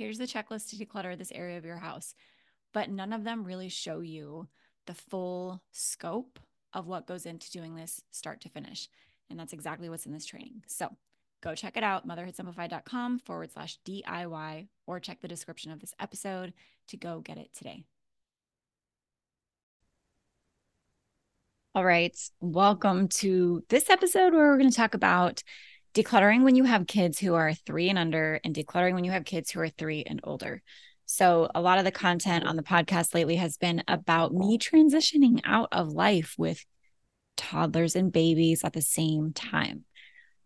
here's the checklist to declutter this area of your house. But none of them really show you the full scope of what goes into doing this start to finish. And that's exactly what's in this training. So go check it out, motherhoodsimplified.com forward slash DIY, or check the description of this episode to go get it today. All right. Welcome to this episode where we're going to talk about decluttering when you have kids who are three and under, and decluttering when you have kids who are three and older. So, a lot of the content on the podcast lately has been about me transitioning out of life with toddlers and babies at the same time.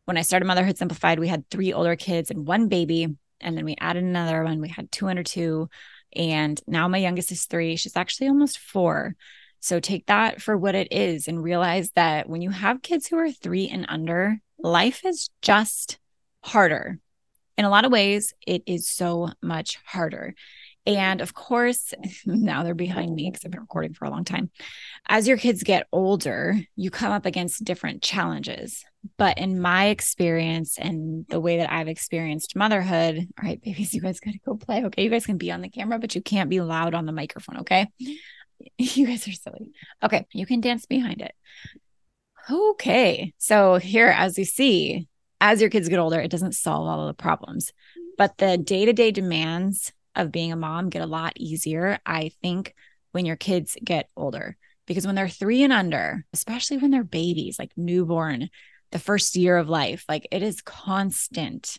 When I started Motherhood Simplified, we had three older kids and one baby. And then we added another one. We had two under two. And now my youngest is three. She's actually almost four. So take that for what it is and realize that when you have kids who are three and under, life is just harder. In a lot of ways, it is so much harder. And of course, now they're behind me because I've been recording for a long time. As your kids get older, you come up against different challenges. But in my experience and the way that I've experienced motherhood, all right, babies, you guys got to go play. Okay. You guys can be on the camera, but you can't be loud on the microphone. Okay. You guys are silly. Okay. You can dance behind it. Okay. So here, as you see, as your kids get older, it doesn't solve all of the problems, but the day to day demands of being a mom get a lot easier, I think, when your kids get older. Because when they're three and under, especially when they're babies, like newborn, the first year of life, like it is constant.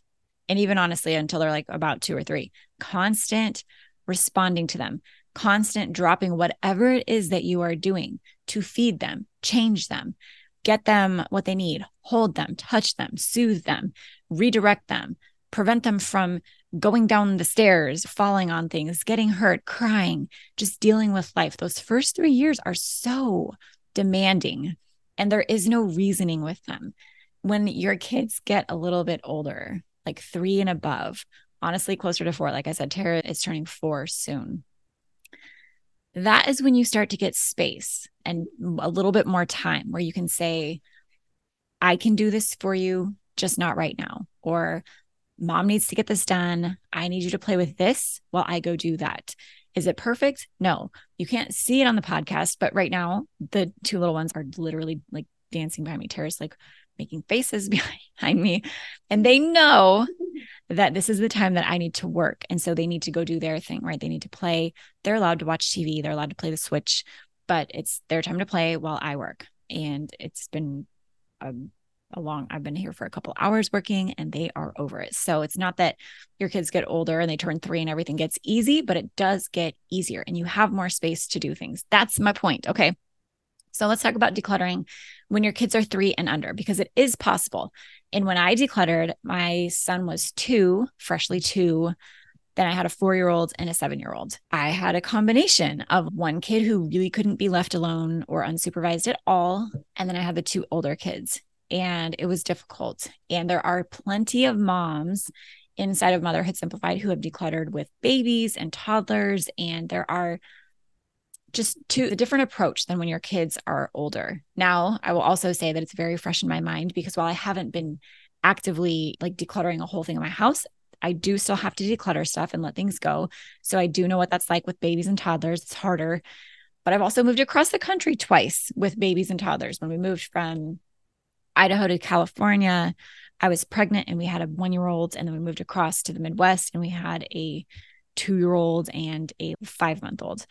And even honestly, until they're like about two or three, constant responding to them, constant dropping whatever it is that you are doing to feed them, change them, get them what they need, hold them, touch them, soothe them, redirect them, prevent them from going down the stairs, falling on things, getting hurt, crying, just dealing with life. Those first three years are so demanding, and there is no reasoning with them. When your kids get a little bit older, like three and above, honestly, closer to four. Like I said, Tara is turning four soon. That is when you start to get space and a little bit more time where you can say, I can do this for you, just not right now. Or mom needs to get this done. I need you to play with this while I go do that. Is it perfect? No, you can't see it on the podcast, but right now the two little ones are literally like dancing behind me. Tara's like making faces behind me, and they know that this is the time that I need to work. And so they need to go do their thing, right? They need to play. They're allowed to watch TV, they're allowed to play the Switch, but it's their time to play while I work. And it's been a long. i've been here for a couple hours working and they are over it so it's not that your kids get older and they turn three and everything gets easy but it does get easier and you have more space to do things that's my point okay so let's talk about decluttering when your kids are three and under because it is possible and when i decluttered my son was two freshly two then I had a four year old and a seven year old. I had a combination of one kid who really couldn't be left alone or unsupervised at all. And then I had the two older kids and it was difficult. And there are plenty of moms inside of Motherhood Simplified who have decluttered with babies and toddlers. And there are just to a different approach than when your kids are older. Now, I will also say that it's very fresh in my mind because while I haven't been actively like decluttering a whole thing in my house, I do still have to declutter stuff and let things go. So I do know what that's like with babies and toddlers. It's harder. But I've also moved across the country twice with babies and toddlers. When we moved from Idaho to California, I was pregnant and we had a one year old. And then we moved across to the Midwest and we had a two year old and a five month old.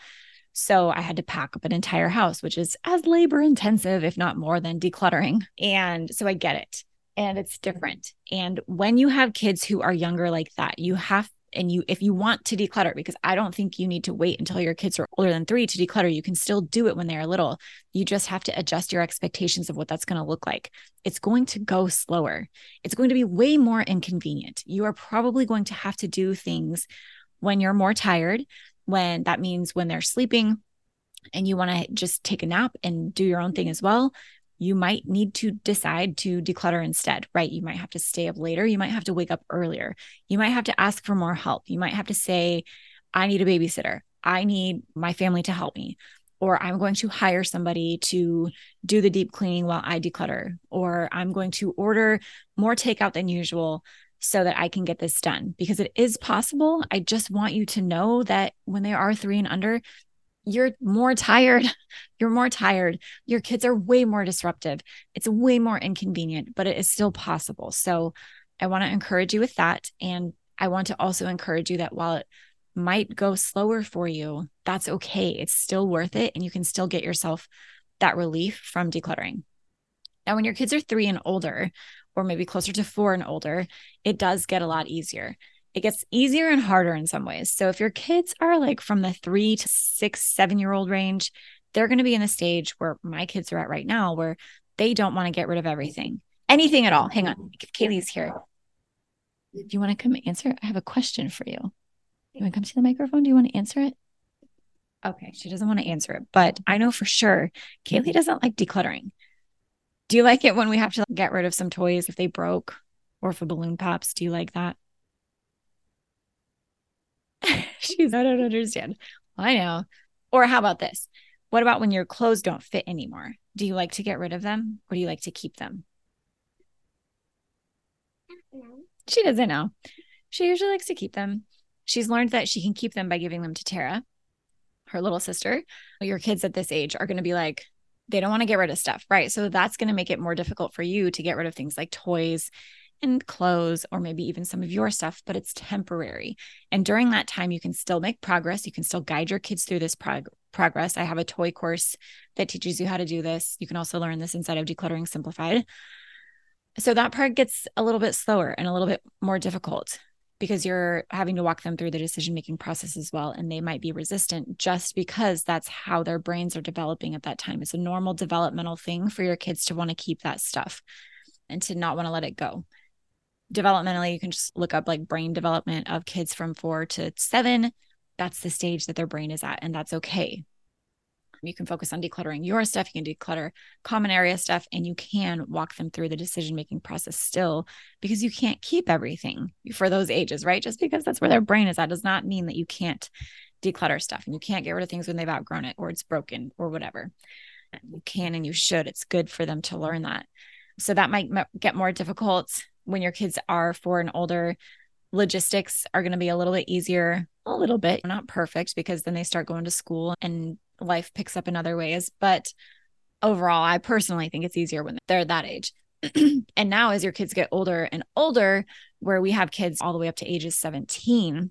So I had to pack up an entire house, which is as labor intensive, if not more than decluttering. And so I get it. And it's different. And when you have kids who are younger like that, you have and you if you want to declutter because i don't think you need to wait until your kids are older than 3 to declutter you can still do it when they are little you just have to adjust your expectations of what that's going to look like it's going to go slower it's going to be way more inconvenient you are probably going to have to do things when you're more tired when that means when they're sleeping and you want to just take a nap and do your own thing as mm-hmm. well you might need to decide to declutter instead, right? You might have to stay up later. You might have to wake up earlier. You might have to ask for more help. You might have to say, I need a babysitter. I need my family to help me. Or I'm going to hire somebody to do the deep cleaning while I declutter. Or I'm going to order more takeout than usual so that I can get this done because it is possible. I just want you to know that when they are three and under, you're more tired. You're more tired. Your kids are way more disruptive. It's way more inconvenient, but it is still possible. So I want to encourage you with that. And I want to also encourage you that while it might go slower for you, that's okay. It's still worth it. And you can still get yourself that relief from decluttering. Now, when your kids are three and older, or maybe closer to four and older, it does get a lot easier it gets easier and harder in some ways. So if your kids are like from the three to six, seven year old range, they're going to be in the stage where my kids are at right now, where they don't want to get rid of everything, anything at all. Hang on. Kaylee's here, do you want to come answer? I have a question for you. You want to come to the microphone? Do you want to answer it? Okay. She doesn't want to answer it, but I know for sure Kaylee doesn't like decluttering. Do you like it when we have to get rid of some toys if they broke or if a balloon pops? Do you like that? She's, I don't understand. I know. Or how about this? What about when your clothes don't fit anymore? Do you like to get rid of them or do you like to keep them? She doesn't know. She usually likes to keep them. She's learned that she can keep them by giving them to Tara, her little sister. Your kids at this age are going to be like, they don't want to get rid of stuff, right? So that's going to make it more difficult for you to get rid of things like toys and clothes or maybe even some of your stuff, but it's temporary. And during that time, you can still make progress. You can still guide your kids through this prog- progress. I have a toy course that teaches you how to do this. You can also learn this inside of Decluttering Simplified. So that part gets a little bit slower and a little bit more difficult because you're having to walk them through the decision making process as well. And they might be resistant just because that's how their brains are developing at that time. It's a normal developmental thing for your kids to want to keep that stuff and to not want to let it go developmentally, you can just look up like brain development of kids from four to seven. That's the stage that their brain is at, and that's okay. You can focus on decluttering your stuff, you can declutter common area stuff, and you can walk them through the decision making process still because you can't keep everything for those ages, right? Just because that's where their brain is at does not mean that you can't declutter stuff and you can't get rid of things when they've outgrown it or it's broken or whatever. You can and you should. It's good for them to learn that. So that might get more difficult when your kids are four and older. Logistics are going to be a little bit easier, a little bit, not perfect because then they start going to school and life picks up in other ways. But overall, I personally think it's easier when they're that age. and now, as your kids get older and older, where we have kids all the way up to ages 17,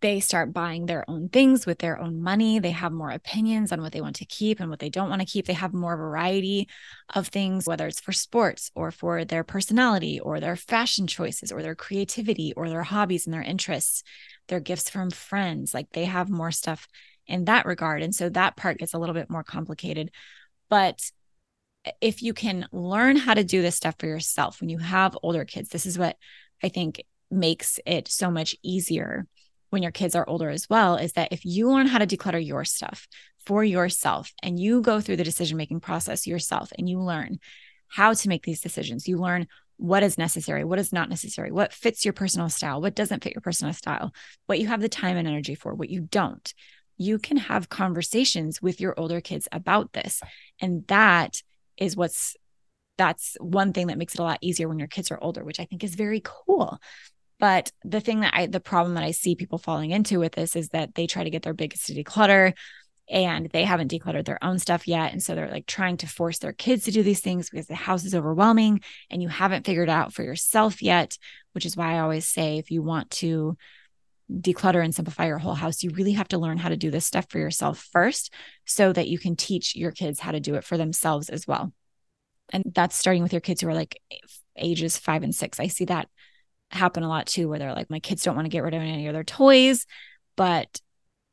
they start buying their own things with their own money. They have more opinions on what they want to keep and what they don't want to keep. They have more variety of things, whether it's for sports or for their personality or their fashion choices or their creativity or their hobbies and their interests, their gifts from friends. Like they have more stuff in that regard. And so that part gets a little bit more complicated. But if you can learn how to do this stuff for yourself when you have older kids, this is what I think makes it so much easier when your kids are older as well is that if you learn how to declutter your stuff for yourself and you go through the decision making process yourself and you learn how to make these decisions, you learn what is necessary, what is not necessary, what fits your personal style, what doesn't fit your personal style, what you have the time and energy for, what you don't. You can have conversations with your older kids about this. And that is what's that's one thing that makes it a lot easier when your kids are older, which I think is very cool but the thing that I, the problem that I see people falling into with this is that they try to get their biggest to declutter and they haven't decluttered their own stuff yet. And so they're like trying to force their kids to do these things because the house is overwhelming and you haven't figured out for yourself yet, which is why I always say if you want to declutter and simplify your whole house, you really have to learn how to do this stuff for yourself first so that you can teach your kids how to do it for themselves as well. And that's starting with your kids who are like ages five and six. I see that happen a lot too, where they're like, my kids don't want to get rid of any of their toys, but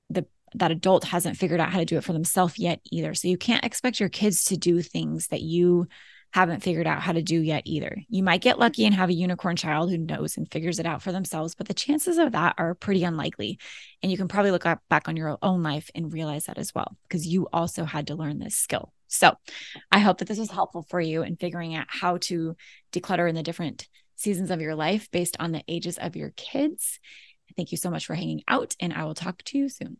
the that adult hasn't figured out how to do it for themselves yet either. So you can't expect your kids to do things that you haven't figured out how to do yet either. You might get lucky and have a unicorn child who knows and figures it out for themselves, but the chances of that are pretty unlikely. And you can probably look back on your own life and realize that as well, because you also had to learn this skill. So I hope that this was helpful for you in figuring out how to declutter in the different seasons of your life based on the ages of your kids. Thank you so much for hanging out, and I will talk to you soon.